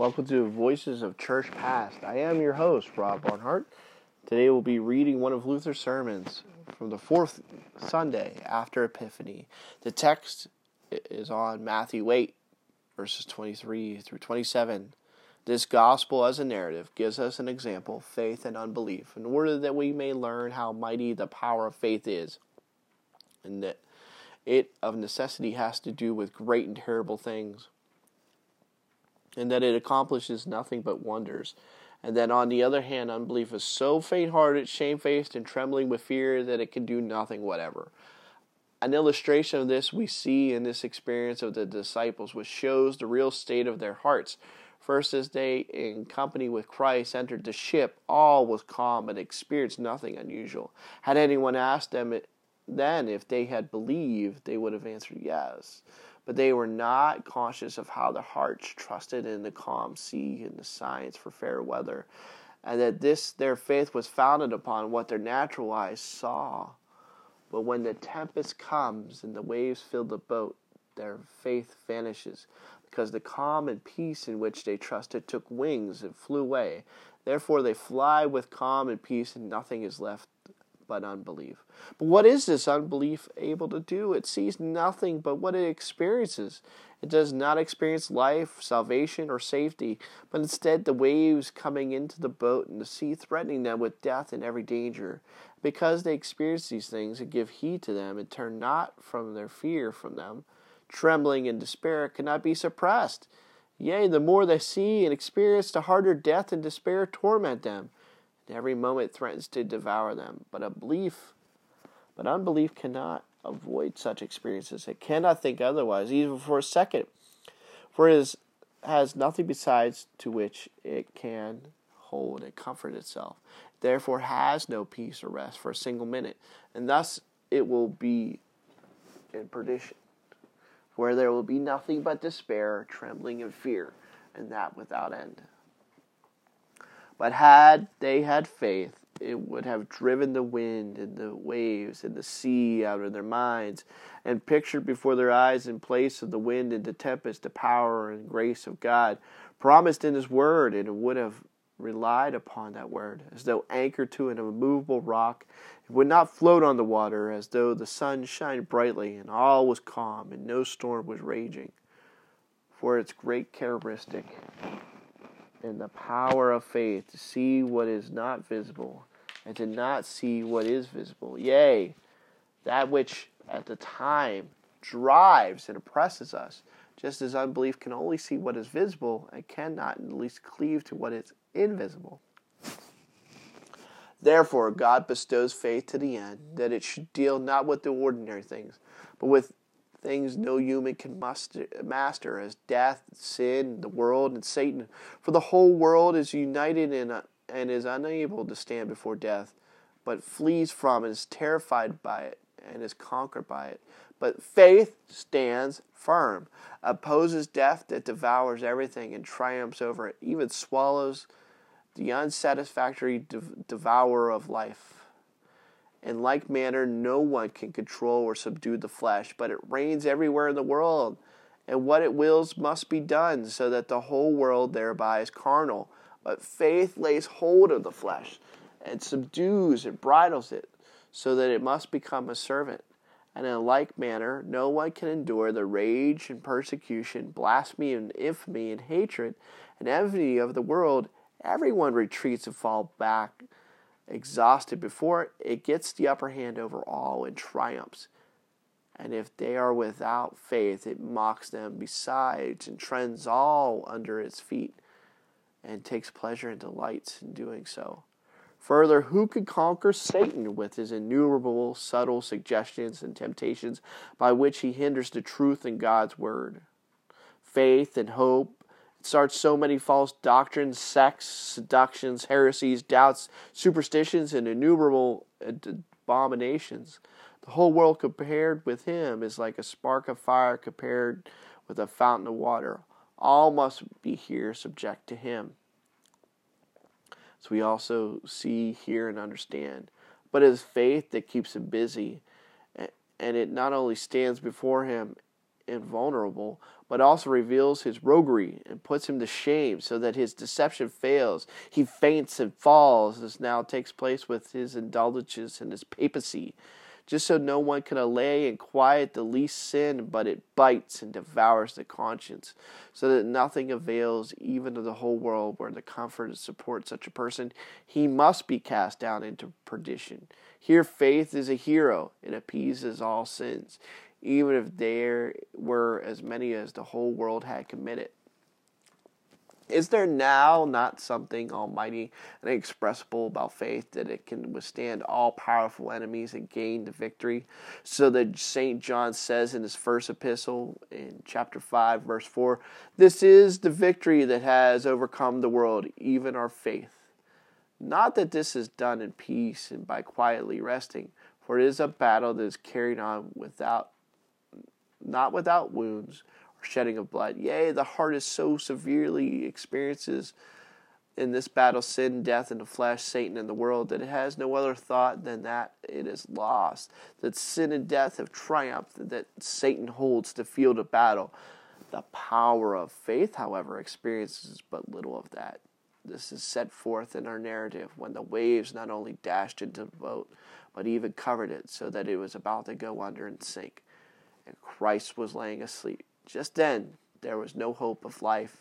Welcome to Voices of Church Past. I am your host, Rob Barnhart. Today we'll be reading one of Luther's sermons from the fourth Sunday after Epiphany. The text is on Matthew 8, verses 23 through 27. This gospel as a narrative gives us an example of faith and unbelief in order that we may learn how mighty the power of faith is, and that it of necessity has to do with great and terrible things and that it accomplishes nothing but wonders. And that on the other hand, unbelief is so faint hearted, shamefaced, and trembling with fear that it can do nothing whatever. An illustration of this we see in this experience of the disciples, which shows the real state of their hearts. First, as they, in company with Christ, entered the ship, all was calm and experienced nothing unusual. Had anyone asked them then if they had believed, they would have answered yes but they were not conscious of how their hearts trusted in the calm sea and the signs for fair weather, and that this their faith was founded upon what their natural eyes saw. But when the tempest comes and the waves fill the boat, their faith vanishes, because the calm and peace in which they trusted took wings and flew away. Therefore they fly with calm and peace, and nothing is left but unbelief. But what is this unbelief able to do? It sees nothing but what it experiences. It does not experience life, salvation, or safety, but instead the waves coming into the boat and the sea threatening them with death and every danger. Because they experience these things and give heed to them and turn not from their fear from them, trembling and despair cannot be suppressed. Yea, the more they see and experience, the harder death and despair torment them every moment threatens to devour them. But a belief, but unbelief cannot avoid such experiences. It cannot think otherwise, even for a second, for it is, has nothing besides to which it can hold and comfort itself. Therefore, has no peace or rest for a single minute, and thus it will be in perdition, where there will be nothing but despair, trembling, and fear, and that without end. But had they had faith, it would have driven the wind and the waves and the sea out of their minds, and pictured before their eyes in place of the wind and the tempest the power and grace of God, promised in His Word, and would have relied upon that Word, as though anchored to an immovable rock. It would not float on the water, as though the sun shined brightly, and all was calm, and no storm was raging. For its great characteristic in the power of faith to see what is not visible and to not see what is visible. Yea, that which at the time drives and oppresses us, just as unbelief can only see what is visible and cannot at least cleave to what is invisible. Therefore, God bestows faith to the end that it should deal not with the ordinary things, but with things no human can muster, master as death, sin, the world, and Satan. For the whole world is united in and is unable to stand before death, but flees from and is terrified by it and is conquered by it. But faith stands firm, opposes death that devours everything and triumphs over it, even swallows the unsatisfactory dev- devourer of life. In like manner, no one can control or subdue the flesh, but it reigns everywhere in the world. And what it wills must be done, so that the whole world thereby is carnal. But faith lays hold of the flesh and subdues and bridles it, so that it must become a servant. And in like manner, no one can endure the rage and persecution, blasphemy and infamy and hatred and envy of the world. Everyone retreats and falls back exhausted before it gets the upper hand over all and triumphs. And if they are without faith, it mocks them besides and trends all under its feet and takes pleasure and delights in doing so. Further, who could conquer Satan with his innumerable subtle suggestions and temptations by which he hinders the truth in God's word? Faith and hope starts so many false doctrines, sects, seductions, heresies, doubts, superstitions, and innumerable uh, abominations. The whole world compared with him is like a spark of fire compared with a fountain of water. All must be here subject to him. So we also see, hear, and understand. But it is faith that keeps him busy, and it not only stands before him and vulnerable, but also reveals his roguery and puts him to shame so that his deception fails. He faints and falls, as now takes place with his indulgences and his papacy, just so no one can allay and quiet the least sin, but it bites and devours the conscience, so that nothing avails even of the whole world where the comfort and support such a person, he must be cast down into perdition. Here faith is a hero, it appeases all sins even if there were as many as the whole world had committed. Is there now not something almighty and inexpressible about faith that it can withstand all powerful enemies and gain the victory? So that St. John says in his first epistle in chapter 5, verse 4 This is the victory that has overcome the world, even our faith. Not that this is done in peace and by quietly resting, for it is a battle that is carried on without not without wounds or shedding of blood. Yea, the heart is so severely experiences in this battle sin, death, and the flesh, Satan, and the world that it has no other thought than that it is lost, that sin and death have triumphed, that Satan holds the field of battle. The power of faith, however, experiences but little of that. This is set forth in our narrative when the waves not only dashed into the boat, but even covered it so that it was about to go under and sink and Christ was laying asleep. Just then, there was no hope of life.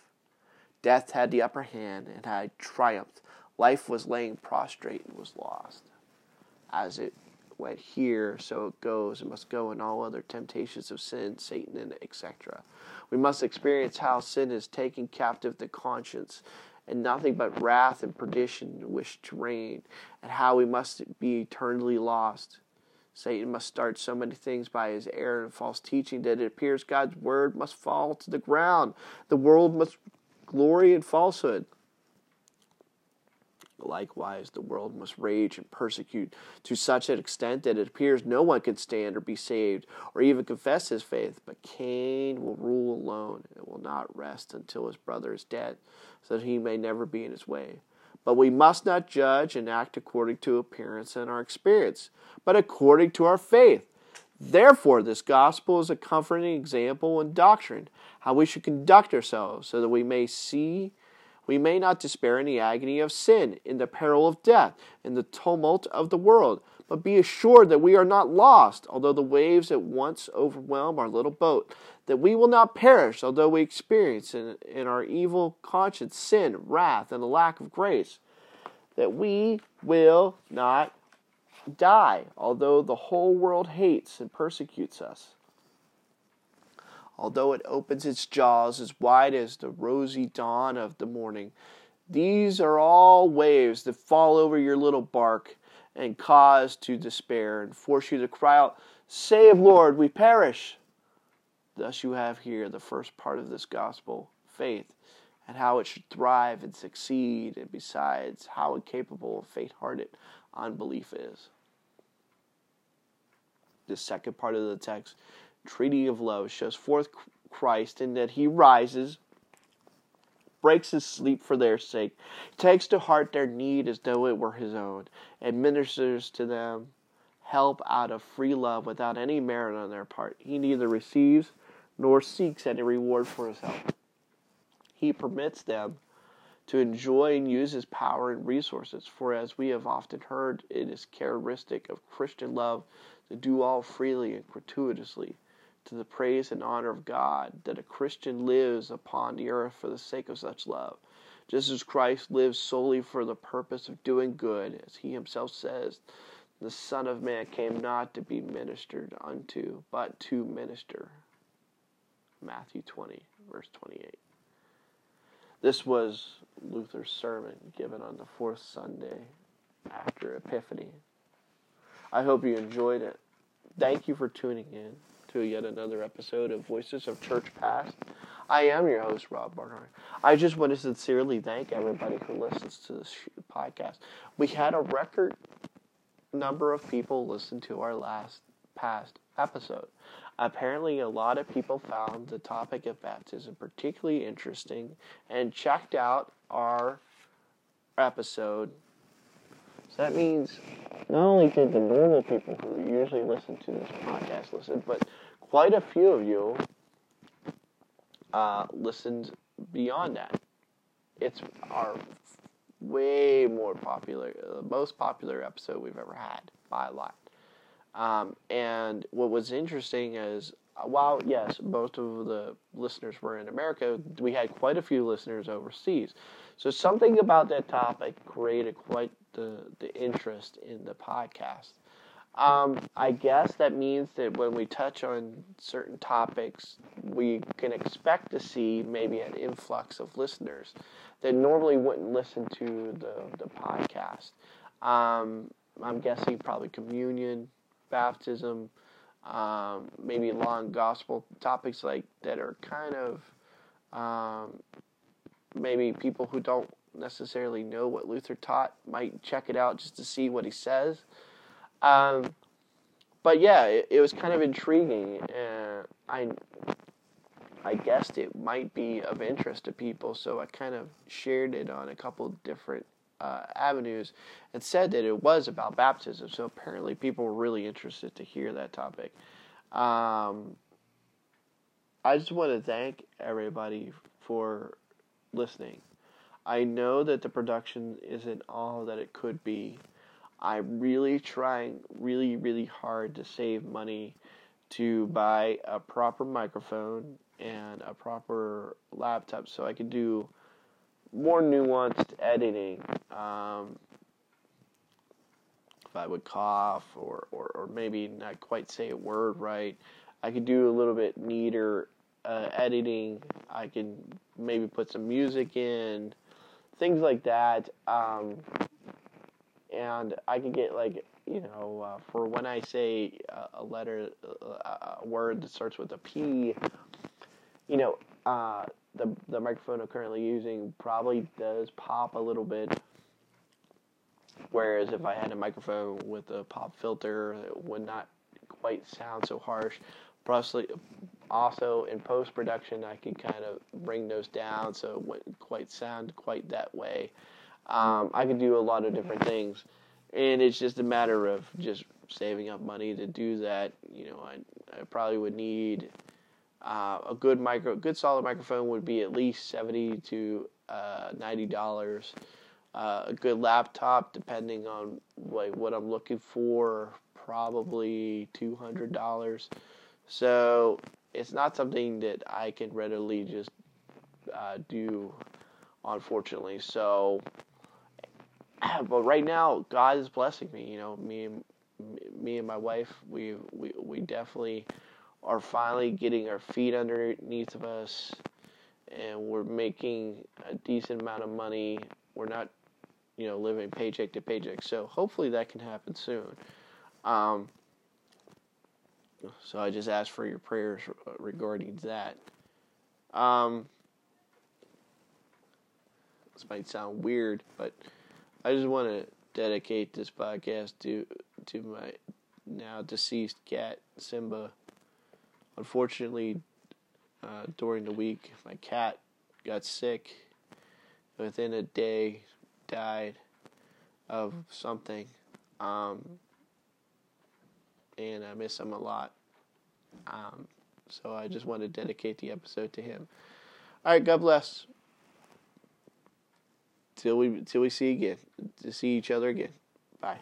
Death had the upper hand and had triumphed. Life was laying prostrate and was lost. As it went here, so it goes. and must go in all other temptations of sin, Satan, and etc. We must experience how sin is taking captive the conscience, and nothing but wrath and perdition wish to reign, and how we must be eternally lost. Satan must start so many things by his error and false teaching that it appears God's word must fall to the ground. The world must glory in falsehood. Likewise, the world must rage and persecute to such an extent that it appears no one can stand or be saved or even confess his faith. But Cain will rule alone and will not rest until his brother is dead, so that he may never be in his way. But we must not judge and act according to appearance and our experience, but according to our faith. Therefore, this gospel is a comforting example and doctrine, how we should conduct ourselves, so that we may see, we may not despair in the agony of sin, in the peril of death, in the tumult of the world, but be assured that we are not lost, although the waves at once overwhelm our little boat, that we will not perish, although we experience in, in our evil conscience sin, wrath, and a lack of grace, that we will not die, although the whole world hates and persecutes us. Although it opens its jaws as wide as the rosy dawn of the morning, these are all waves that fall over your little bark and cause to despair and force you to cry out, Save, Lord, we perish. Thus, you have here the first part of this gospel faith and how it should thrive and succeed, and besides, how incapable of faint hearted unbelief is. The second part of the text, treaty of love, shows forth Christ in that he rises, breaks his sleep for their sake, takes to heart their need as though it were his own, and ministers to them help out of free love without any merit on their part. He neither receives nor seeks any reward for his help. He permits them to enjoy and use his power and resources, for as we have often heard, it is characteristic of Christian love to do all freely and gratuitously to the praise and honor of God, that a Christian lives upon the earth for the sake of such love, just as Christ lives solely for the purpose of doing good, as he himself says, the Son of Man came not to be ministered unto, but to minister Matthew 20, verse 28. This was Luther's sermon given on the fourth Sunday after Epiphany. I hope you enjoyed it. Thank you for tuning in to yet another episode of Voices of Church Past. I am your host, Rob Barnhart. I just want to sincerely thank everybody who listens to this podcast. We had a record number of people listen to our last past episode. Apparently, a lot of people found the topic of baptism particularly interesting and checked out our episode. So that means not only did the normal people who usually listen to this podcast listen, but quite a few of you uh, listened beyond that. It's our way more popular, the most popular episode we've ever had by a lot. Um, and what was interesting is, uh, while yes, most of the listeners were in America, we had quite a few listeners overseas. So something about that topic created quite the the interest in the podcast. Um, I guess that means that when we touch on certain topics, we can expect to see maybe an influx of listeners that normally wouldn't listen to the, the podcast. Um, I'm guessing probably communion, baptism, um, maybe long gospel topics like that are kind of um, maybe people who don't necessarily know what Luther taught might check it out just to see what he says. Um, but yeah, it, it, was kind of intriguing, and I I guessed it might be of interest to people, so I kind of shared it on a couple different uh, avenues and said that it was about baptism. So apparently, people were really interested to hear that topic. Um, I just want to thank everybody for listening. I know that the production isn't all that it could be. I'm really trying really, really hard to save money to buy a proper microphone and a proper laptop so I can do more nuanced editing. Um, if I would cough or, or, or maybe not quite say a word right, I could do a little bit neater uh, editing. I can maybe put some music in, things like that. Um, and I could get like you know uh, for when I say a letter, a word that starts with a P, you know, uh, the the microphone I'm currently using probably does pop a little bit. Whereas if I had a microphone with a pop filter, it would not quite sound so harsh. Plus, also in post production, I can kind of bring those down so it wouldn't quite sound quite that way. Um, I could do a lot of different things, and it's just a matter of just saving up money to do that. You know, I, I probably would need uh, a good micro, good solid microphone would be at least seventy to uh, ninety dollars. Uh, a good laptop, depending on like what I'm looking for, probably two hundred dollars. So it's not something that I can readily just uh, do, unfortunately. So, but right now, God is blessing me. You know, me and me and my wife, we we we definitely are finally getting our feet underneath of us, and we're making a decent amount of money. We're not, you know, living paycheck to paycheck. So hopefully that can happen soon. Um, so I just ask for your prayers regarding that. Um, this might sound weird, but I just want to dedicate this podcast to to my now deceased cat Simba. Unfortunately, uh, during the week, my cat got sick. Within a day, died of something. Um, and I miss him a lot. Um, so I just want to dedicate the episode to him. All right, God bless. Till we till we see again, to see each other again. Bye.